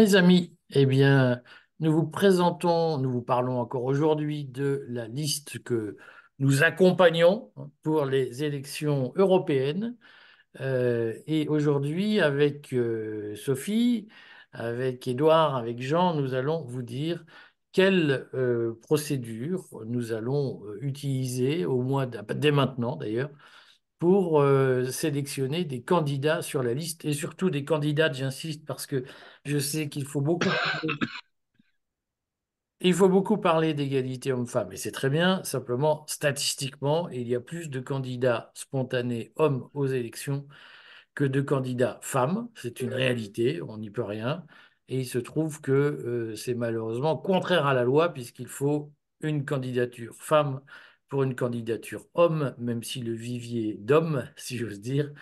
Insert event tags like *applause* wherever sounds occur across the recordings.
Mes amis, eh bien, nous vous présentons, nous vous parlons encore aujourd'hui de la liste que nous accompagnons pour les élections européennes. Euh, et aujourd'hui, avec euh, Sophie, avec Édouard, avec Jean, nous allons vous dire quelle euh, procédure nous allons utiliser au mois dès maintenant d'ailleurs pour euh, sélectionner des candidats sur la liste. Et surtout des candidates, j'insiste, parce que je sais qu'il faut beaucoup il faut beaucoup parler d'égalité homme-femme, et c'est très bien, simplement, statistiquement, il y a plus de candidats spontanés hommes aux élections que de candidats femmes, c'est une réalité, on n'y peut rien, et il se trouve que euh, c'est malheureusement contraire à la loi, puisqu'il faut une candidature femme pour une candidature homme, même si le vivier d'hommes, *laughs* si j'ose dire,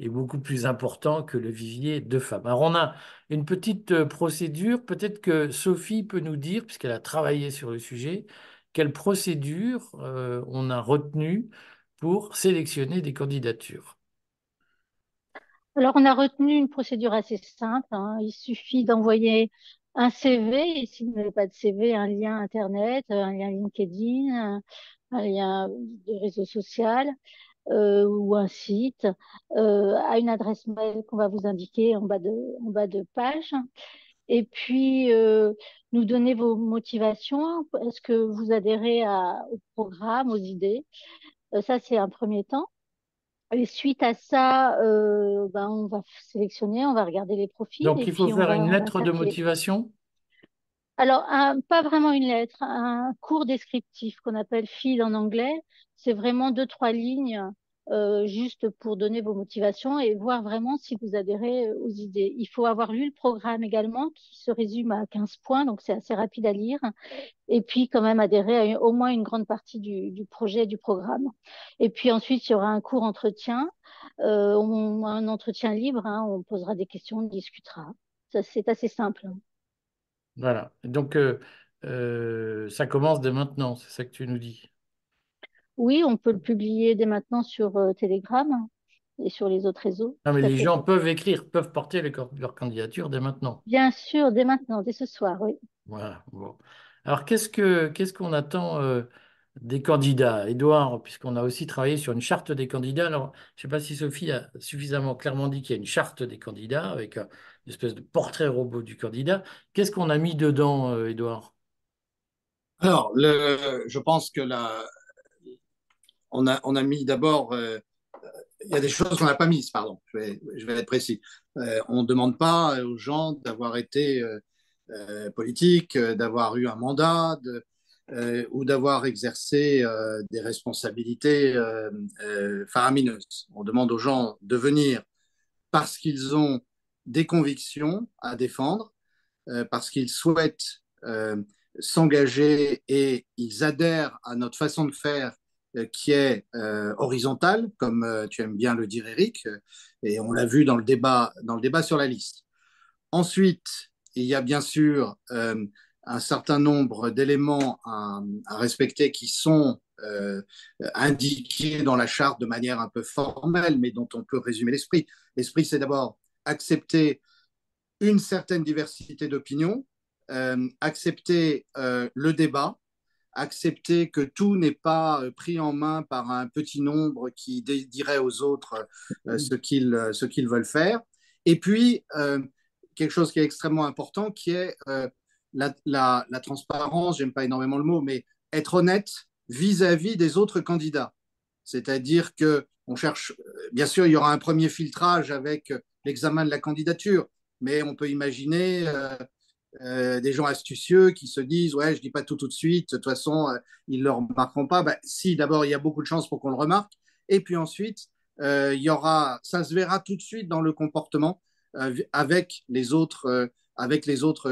est beaucoup plus important que le vivier de femmes. Alors on a une petite euh, procédure, peut-être que Sophie peut nous dire, puisqu'elle a travaillé sur le sujet, quelle procédure euh, on a retenue pour sélectionner des candidatures. Alors, on a retenu une procédure assez simple. Hein. Il suffit d'envoyer un CV, et s'il n'y pas de CV, un lien Internet, un lien LinkedIn, un lien de réseau social euh, ou un site euh, à une adresse mail qu'on va vous indiquer en bas de, en bas de page. Et puis, euh, nous donner vos motivations. Est-ce que vous adhérez à, au programme, aux idées? Ça, c'est un premier temps. Et suite à ça, ben, on va sélectionner, on va regarder les profils. Donc, il faut faire une lettre de motivation? Alors, pas vraiment une lettre, un cours descriptif qu'on appelle fil en anglais. C'est vraiment deux, trois lignes euh, juste pour donner vos motivations et voir vraiment si vous adhérez aux idées. Il faut avoir lu le programme également qui se résume à 15 points, donc c'est assez rapide à lire. Et puis quand même adhérer à au moins une grande partie du, du, projet, du programme. Et puis ensuite, il y aura un cours entretien, euh, un entretien libre, hein, on posera des questions, on discutera. C'est assez simple. Voilà. Donc, euh, euh, ça commence dès maintenant, c'est ça que tu nous dis. Oui, on peut le publier dès maintenant sur euh, Telegram et sur les autres réseaux. Non, mais les gens peuvent écrire, peuvent porter leur candidature dès maintenant. Bien sûr, dès maintenant, dès ce soir, oui. Voilà. Bon. Alors, qu'est-ce que qu'est-ce qu'on attend des candidats, Edouard, puisqu'on a aussi travaillé sur une charte des candidats. Alors, je ne sais pas si Sophie a suffisamment clairement dit qu'il y a une charte des candidats avec une espèce de portrait robot du candidat. Qu'est-ce qu'on a mis dedans, Edouard Alors, je pense que là, on a, on a mis d'abord, euh, il y a des choses qu'on n'a pas mises, pardon, je vais, être précis. Euh, on ne demande pas aux gens d'avoir été euh, politique, d'avoir eu un mandat, de, euh, ou d'avoir exercé euh, des responsabilités euh, faramineuses. On demande aux gens de venir parce qu'ils ont des convictions à défendre, parce qu'ils souhaitent s'engager et ils adhèrent à notre façon de faire qui est horizontale, comme tu aimes bien le dire, Eric, et on l'a vu dans le débat, dans le débat sur la liste. Ensuite, il y a bien sûr un certain nombre d'éléments à, respecter qui sont euh, indiqués dans la charte de manière un peu formelle, mais dont on peut résumer l'esprit. L'esprit, c'est d'abord accepter une certaine diversité d'opinions, euh, accepter euh, le débat, accepter que tout n'est pas pris en main par un petit nombre qui dirait aux autres ce qu'ils ce qu'ils veulent faire. Et puis, quelque chose qui est extrêmement important, qui est la, transparence, j'aime pas énormément le mot, mais être honnête vis-à-vis des autres candidats. C'est-à-dire que on cherche, bien sûr, il y aura un premier filtrage avec l'examen de la candidature, mais on peut imaginer euh, euh, des gens astucieux qui se disent ouais, je dis pas tout tout de suite, de toute façon, euh, ils le remarqueront pas. Bah, si, d'abord, il y a beaucoup de chances pour qu'on le remarque, et puis ensuite, il y aura, ça se verra tout de suite dans le comportement avec les autres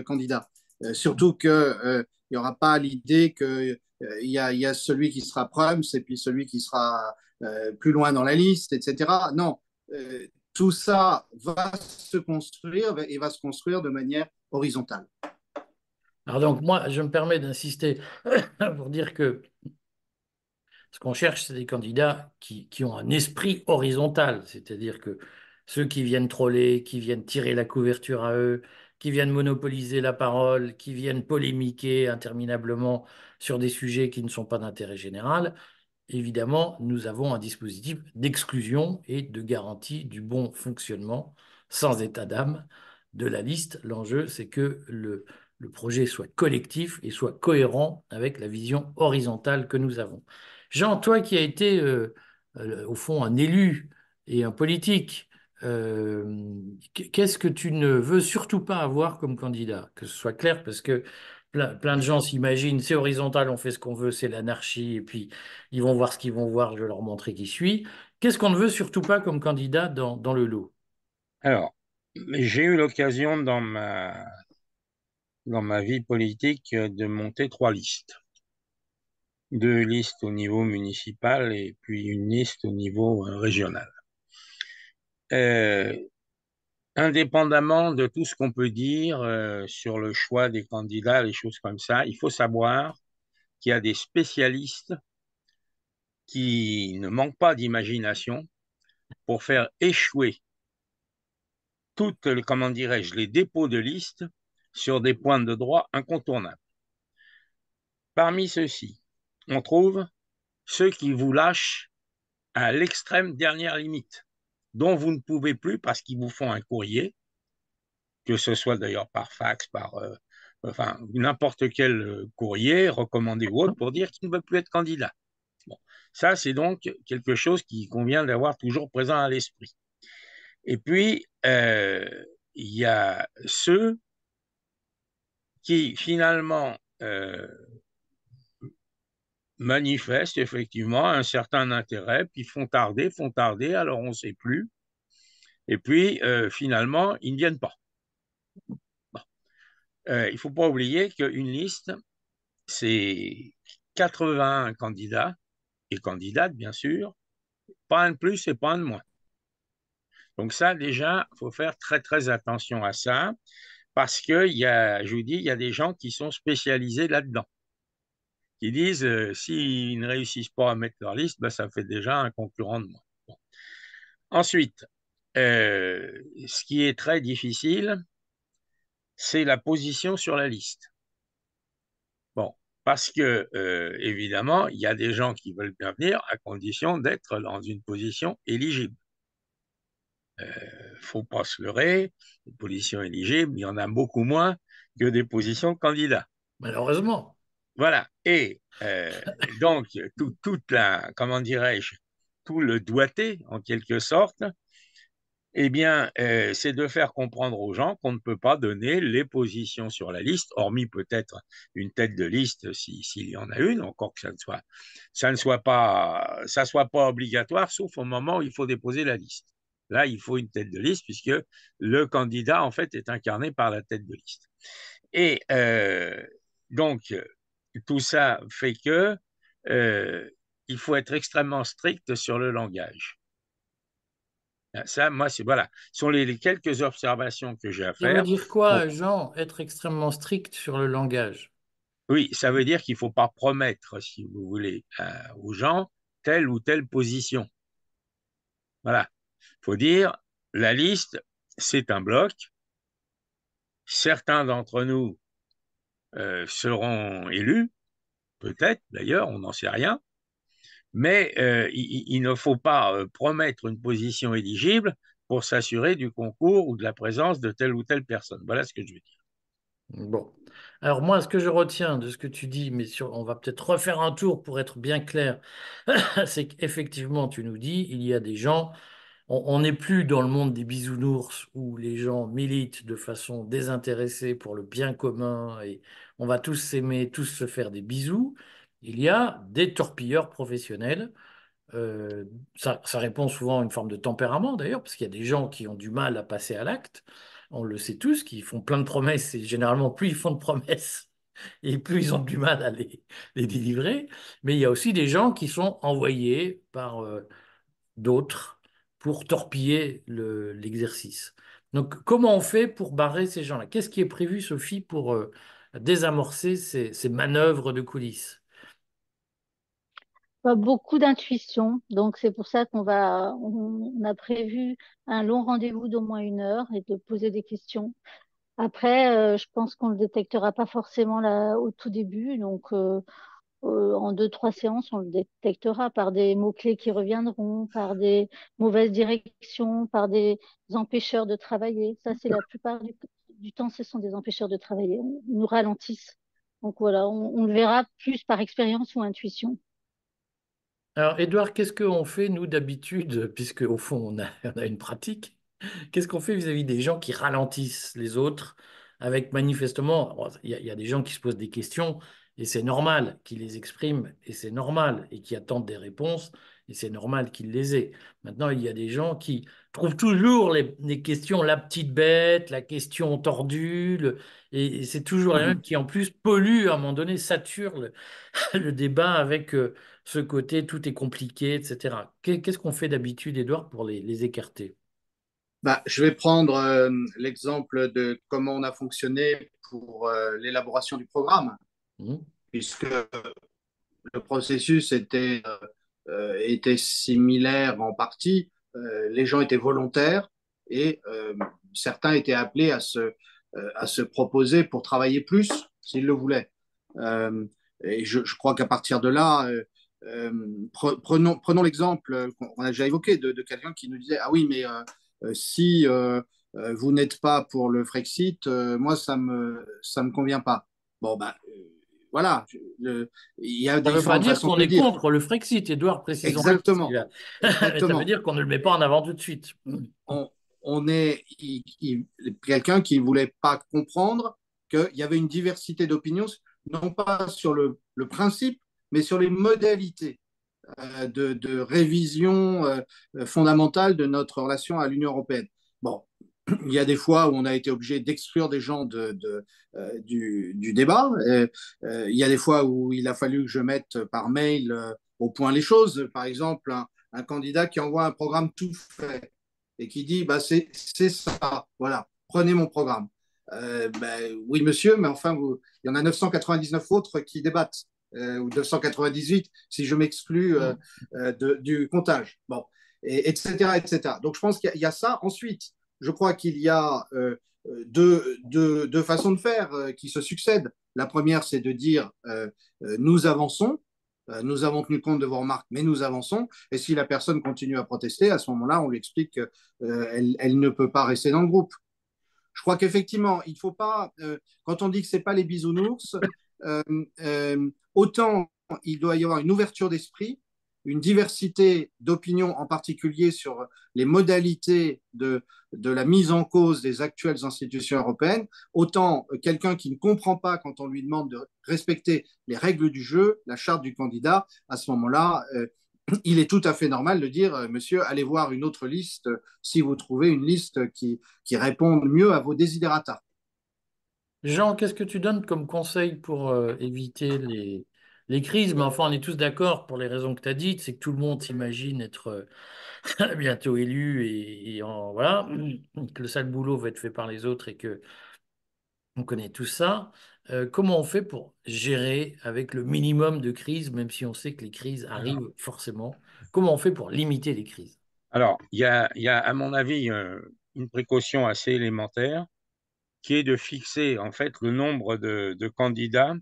candidats. Euh, surtout qu'il euh, n'y aura pas l'idée qu'il euh, y, a, y a celui qui sera Prums et puis celui qui sera plus loin dans la liste, etc. Non, tout ça va se construire et va se construire de manière horizontale. Alors donc moi, je me permets d'insister *coughs* pour dire que ce qu'on cherche, c'est des candidats qui, qui, ont un esprit horizontal, c'est-à-dire que ceux qui viennent troller, qui viennent tirer la couverture à eux, qui viennent monopoliser la parole, qui viennent polémiquer interminablement sur des sujets qui ne sont pas d'intérêt général, évidemment, nous avons un dispositif d'exclusion et de garantie du bon fonctionnement sans état d'âme de la liste. L'enjeu, c'est que le, projet soit collectif et soit cohérent avec la vision horizontale que nous avons. Jean, toi qui as été euh, euh, au fond un élu et un politique, euh, qu'est-ce que tu ne veux surtout pas avoir comme candidat? Que ce soit clair, parce que plein, de gens s'imaginent, c'est horizontal, on fait ce qu'on veut, c'est l'anarchie, et puis ils vont voir ce qu'ils vont voir, je vais leur montrer qui suis. Qu'est-ce qu'on ne veut surtout pas comme candidat dans, dans le lot? Alors, j'ai eu l'occasion dans ma, dans ma vie politique de monter trois listes. Deux listes au niveau municipal et puis une liste au niveau régional. Euh, indépendamment de tout ce qu'on peut dire euh, sur le choix des candidats, les choses comme ça, il faut savoir qu'il y a des spécialistes qui ne manquent pas d'imagination pour faire échouer toutes, comment dirais-je, les dépôts de liste sur des points de droit incontournables. Parmi ceux-ci, on trouve ceux qui vous lâchent à l'extrême dernière limite dont vous ne pouvez plus parce qu'ils vous font un courrier, que ce soit d'ailleurs par fax, par euh, n'importe quel euh, courrier recommandé ou autre pour dire qu'ils ne veulent plus être candidat. Ça, c'est donc quelque chose qui convient d'avoir toujours présent à l'esprit. Et puis, euh, il y a ceux qui finalement manifestent effectivement un certain intérêt, puis font tarder, font tarder, alors on ne sait plus. Et puis, euh, finalement, ils ne viennent pas. Euh, il ne faut pas oublier qu'une liste, c'est 81 candidats et candidates, bien sûr, pas un de plus et pas un de moins. Donc ça, déjà, il faut faire très, très attention à ça, parce que, y a, je vous dis, il y a des gens qui sont spécialisés là-dedans qui disent euh, s'ils ne réussissent pas à mettre leur liste, ben, ça fait déjà un concurrent de moi. Ensuite, euh, ce qui est très difficile, c'est la position sur la liste. Bon, parce que, euh, évidemment, il y a des gens qui veulent bien venir à condition d'être dans une position éligible. Il ne faut pas se leurrer, une position éligible, il y en a beaucoup moins que des positions de candidats. Malheureusement. Voilà. Et euh, donc, tout, toute la, comment dirais-je, tout le doigté, en quelque sorte, eh bien, euh, c'est de faire comprendre aux gens qu'on ne peut pas donner les positions sur la liste, hormis peut-être une tête de liste s'il y en a une, encore que ça ne soit, ça ne soit pas, ça soit pas obligatoire, sauf au moment où il faut déposer la liste. Là, il faut une tête de liste puisque le candidat, en fait, est incarné par la tête de liste. Et euh, donc, tout ça fait que euh, il faut être extrêmement strict sur le langage. Ah, ça, moi, c'est voilà, ce sont les, quelques observations que j'ai à faire. Ça veut dire quoi, Jean, être extrêmement strict sur le langage? Oui, ça veut dire qu'il ne faut pas promettre, si vous voulez, aux gens telle ou telle position. Voilà. Il faut dire, la liste, c'est un bloc. Certains d'entre nous euh, seront élus, peut-être d'ailleurs, on n'en sait rien, mais euh, il, ne faut pas euh, promettre une position éligible pour s'assurer du concours ou de la présence de telle ou telle personne. Voilà ce que je veux dire. Bon. Alors moi, ce que je retiens de ce que tu dis, mais on va peut-être refaire un tour pour être bien clair, *laughs* c'est qu'effectivement, tu nous dis, il y a des gens on n'est plus dans le monde des bisounours où les gens militent de façon désintéressée pour le bien commun et on va tous s'aimer, tous se faire des bisous. Il y a des torpilleurs professionnels. Euh, ça, répond souvent à une forme de tempérament d'ailleurs, parce qu'il y a des gens qui ont du mal à passer à l'acte. On le sait tous, qui font plein de promesses et généralement plus ils font de promesses *laughs* et plus ils ont du mal à les, délivrer. Mais il y a aussi des gens qui sont envoyés par euh, d'autres pour torpiller l'exercice. Donc, comment on fait pour barrer ces gens-là? Qu'est-ce qui est prévu, Sophie, pour euh, désamorcer ces, manœuvres de coulisses? Beaucoup d'intuition, donc c'est pour ça qu'on va, on, a prévu un long rendez-vous d'au moins une heure et de poser des questions. Après, euh, je pense qu'on le détectera pas forcément au tout début, donc euh, euh, en deux, trois séances, on le détectera par des mots-clés qui reviendront, par des mauvaises directions, par des empêcheurs de travailler. Ça, c'est la plupart du, temps, ce sont des empêcheurs de travailler. Ils nous ralentissent. Donc voilà, on, on le verra plus par expérience ou intuition. Alors, Edouard, qu'est-ce qu'on fait, nous, d'habitude, puisque au fond, on a, une pratique, qu'est-ce qu'on fait vis-à-vis des gens qui ralentissent les autres avec manifestement, il y a des gens qui se posent des questions et c'est normal qu'ils les expriment et c'est normal et qui attendent des réponses et c'est normal qu'ils les aient. Maintenant, il y a des gens qui trouvent toujours les, les questions, la petite bête, la question tordue, le- et, et c'est toujours les mêmes Mhm. qui en plus polluent à un moment donné, saturent le, *laughs* le débat avec euh, ce côté tout est compliqué, etc. Qu'est- Qu'est-ce qu'on fait d'habitude, Edouard, pour les, les écarter? Bah, je vais prendre euh, l'exemple de comment on a fonctionné pour euh, l'élaboration du programme, Hmm puisque le processus était, euh, était similaire en partie. Euh, les gens étaient volontaires et euh, certains étaient appelés à se, euh, à se proposer pour travailler plus s'ils le voulaient. Euh, et je, je crois qu'à partir de là, euh, euh, prenons, prenons l'exemple qu'on a déjà évoqué de, de quelqu'un qui nous disait Ah oui, mais si vous n'êtes pas pour le Frexit, moi, ça ne me, ça me convient pas. Bon, ben, voilà, le- il y a Ça ne veut pas dire qu'on est dire. contre le Frexit, Edouard, qu'il Exactement, a- *laughs* ça veut dire qu'on ne le met pas en avant tout de suite. On, on est quelqu'un qui ne voulait pas comprendre qu'il y avait une diversité d'opinions, non pas sur le, le principe, mais sur les modalités euh, de, de révision euh, fondamentale de notre relation à l'Union européenne. Bon, il y a des fois où on a été obligé d'exclure des gens de, de, euh, du, du, débat. Euh, euh, il y a des fois où il a fallu que je mette par mail euh, au point les choses. Par exemple, un, un, candidat qui envoie un programme tout fait et qui dit bah, c'est ça, voilà, prenez mon programme. Euh, ben, oui, monsieur, mais enfin, vous, il y en a 999 autres qui débattent, euh, ou 998 si je m'exclus euh, de, du comptage. Bon, et, etc., etc. Donc, je pense qu'il y, y, a ça. Ensuite, je crois qu'il y a euh, deux, deux, deux, façons de faire euh, qui se succèdent. La première, c'est de dire euh, nous avançons, nous avons tenu compte de vos remarques, mais nous avançons. Et si la personne continue à protester, à ce moment-là, on lui explique qu'elle elle ne peut pas rester dans le groupe. Je crois qu'effectivement, il ne faut pas, quand on dit que ce n'est pas les bisounours, autant il doit y avoir une ouverture d'esprit, une diversité d'opinions, en particulier sur les modalités de, de, la mise en cause des actuelles institutions européennes, autant quelqu'un qui ne comprend pas quand on lui demande de respecter les règles du jeu, la charte du candidat, à ce moment-là, euh, il est tout à fait normal de dire, euh, monsieur, allez voir une autre liste si vous trouvez une liste qui, qui réponde mieux à vos désidératas. Jean, qu'est-ce que tu donnes comme conseil pour euh, éviter les, les crises, mais enfin, on est tous d'accord pour les raisons que tu as dites, c'est que tout le monde s'imagine être euh, *laughs* bientôt élu et, voilà, *clears throat* que le sale boulot va être fait par les autres et que on connaît tout ça. Euh, comment on fait pour gérer avec le minimum de crises, même si on sait que les crises arrivent forcément? Comment on fait pour limiter les crises? Alors, il y a, à mon avis, euh, une précaution assez élémentaire qui est de fixer en fait le nombre de candidats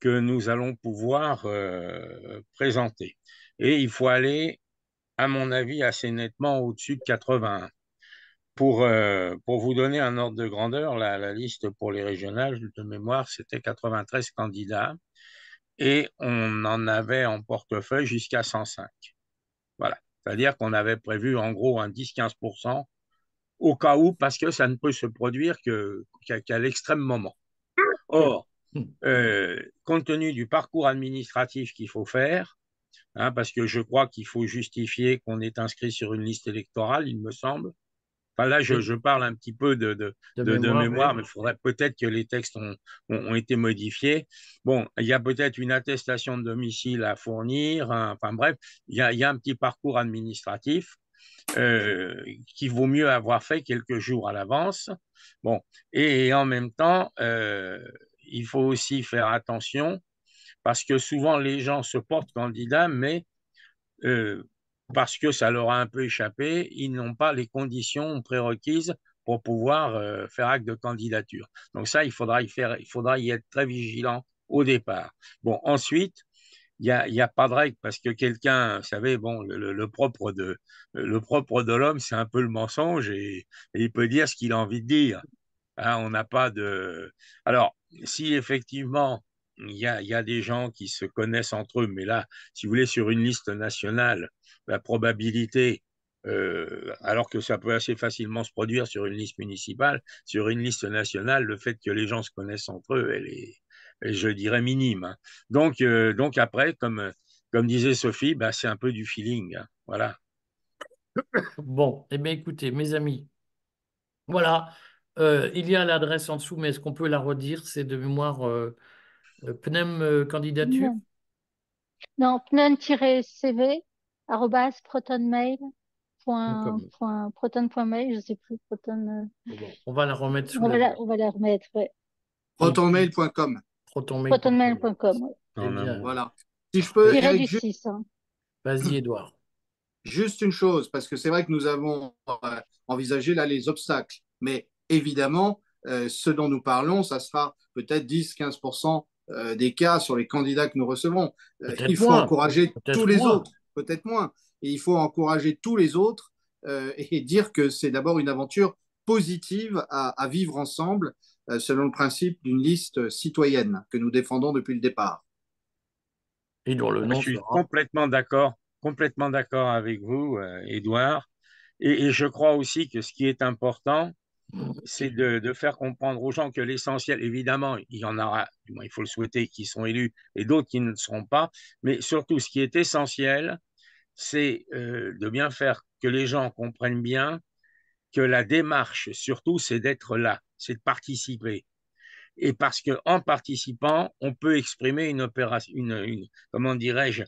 que nous allons pouvoir euh, présenter. Et il faut aller, à mon avis, assez nettement au-dessus de 81. Pour, euh, pour vous donner un ordre de grandeur, la, la liste pour les régionales de mémoire, c'était 93 candidats et on en avait en portefeuille jusqu'à 105. Voilà. C'est-à-dire qu'on avait prévu en gros un 10-15% au cas où, parce que ça ne peut se produire qu'à qu l'extrême moment. Or, euh, compte tenu du parcours administratif qu'il faut faire, hein, parce que je crois qu'il faut justifier qu'on est inscrit sur une liste électorale, il me semble. Enfin, là, je, je parle un petit peu de, de, de, de mémoire, mémoire, mais il faudrait peut-être que les textes ont, ont, ont, été modifiés. Bon, il y a peut-être une attestation de domicile à fournir. Hein, enfin bref, il y, a, il y a un petit parcours administratif euh, qu'il vaut mieux avoir fait quelques jours à l'avance. Bon, et, et, en même temps, euh, il faut aussi faire attention parce que souvent les gens se portent candidats, mais euh, parce que ça leur a un peu échappé, ils n'ont pas les conditions prérequises pour pouvoir euh, faire acte de candidature. Donc ça, il faudra y faire, il faudra y être très vigilant au départ. Bon, ensuite, il n'y a, a, pas de règle parce que quelqu'un, vous savez, bon, le, propre de le propre de l'homme, c'est un peu le mensonge et, et, il peut dire ce qu'il a envie de dire. Hein, on n'a pas de. Alors, si effectivement il y, a, des gens qui se connaissent entre eux, mais là, si vous voulez, sur une liste nationale, la probabilité euh, alors que ça peut assez facilement se produire sur une liste municipale, sur une liste nationale, le fait que les gens se connaissent entre eux, elle est, je dirais, minime. Hein. Donc, euh, donc après, comme, comme disait Sophie, bah, c'est un peu du feeling. Hein. Voilà. *coughs* Bon, eh bien écoutez, mes amis, voilà, euh, il y a l'adresse en dessous, mais est-ce qu'on peut la redire? C'est de mémoire euh, euh PNEM euh, candidature? Non, non pnem-cv, protonmail proton.mail, je ne sais plus, proton. Bon, on va la remettre sous on, la... va la, on va la remettre, ouais. Protonmail.com. Protonmail.com. Voilà. Si je peux, Eric, du 6, hein. Vas-y, Edouard. Juste une chose, parce que c'est vrai que nous avons euh, envisagé là les obstacles, mais évidemment, euh, ce dont nous parlons, ça sera peut-être 10-15% euh, des cas sur les candidats que nous recevons. Euh, il faut moins, encourager tous les moins. autres, peut-être moins, et il faut encourager tous les autres euh, et dire que c'est d'abord une aventure positive à, à vivre ensemble euh, selon le principe d'une liste citoyenne que nous défendons depuis le départ. Et dont le nom Je suis sera... complètement d'accord, complètement d'accord avec vous, euh, Edouard. Et, et, je crois aussi que ce qui est important, c'est de, faire comprendre aux gens que l'essentiel, évidemment, il y en aura, il faut le souhaiter, qui sont élus et d'autres qui ne le seront pas, mais surtout ce qui est essentiel, c'est euh, de bien faire que les gens comprennent bien que la démarche, surtout, c'est d'être là, c'est de participer. Et parce que en participant, on peut exprimer une opération, une, une comment dirais-je,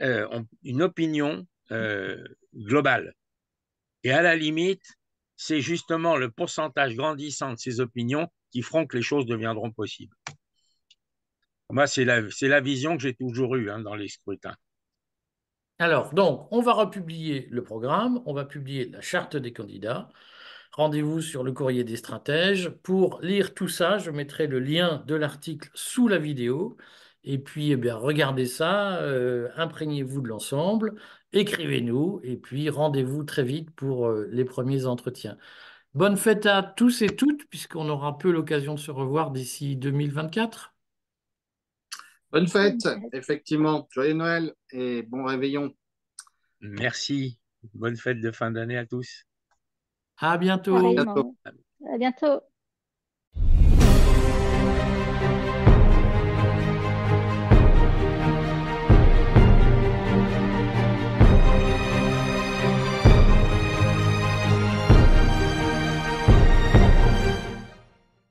euh, une opinion euh, globale. Et à la limite, c'est justement le pourcentage grandissant de ces opinions qui feront que les choses deviendront possibles. Moi, c'est la, la vision que j'ai toujours eue hein, dans les scrutins. Alors, donc, on va republier le programme, on va publier la charte des candidats. Rendez-vous sur le courrier des stratèges. Pour lire tout ça, je mettrai le lien de l'article sous la vidéo. Et puis, eh bien, regardez ça, euh, imprégnez-vous de l'ensemble, écrivez-nous, et puis rendez-vous très vite pour euh, les premiers entretiens. Bonne fête à tous et toutes, puisqu'on aura peu l'occasion de se revoir d'ici 2024. Bonne fête, effectivement. Joyeux Noël et bon réveillon. Merci. Bonne fête de fin d'année à tous. À bientôt. Pareillement. À bientôt.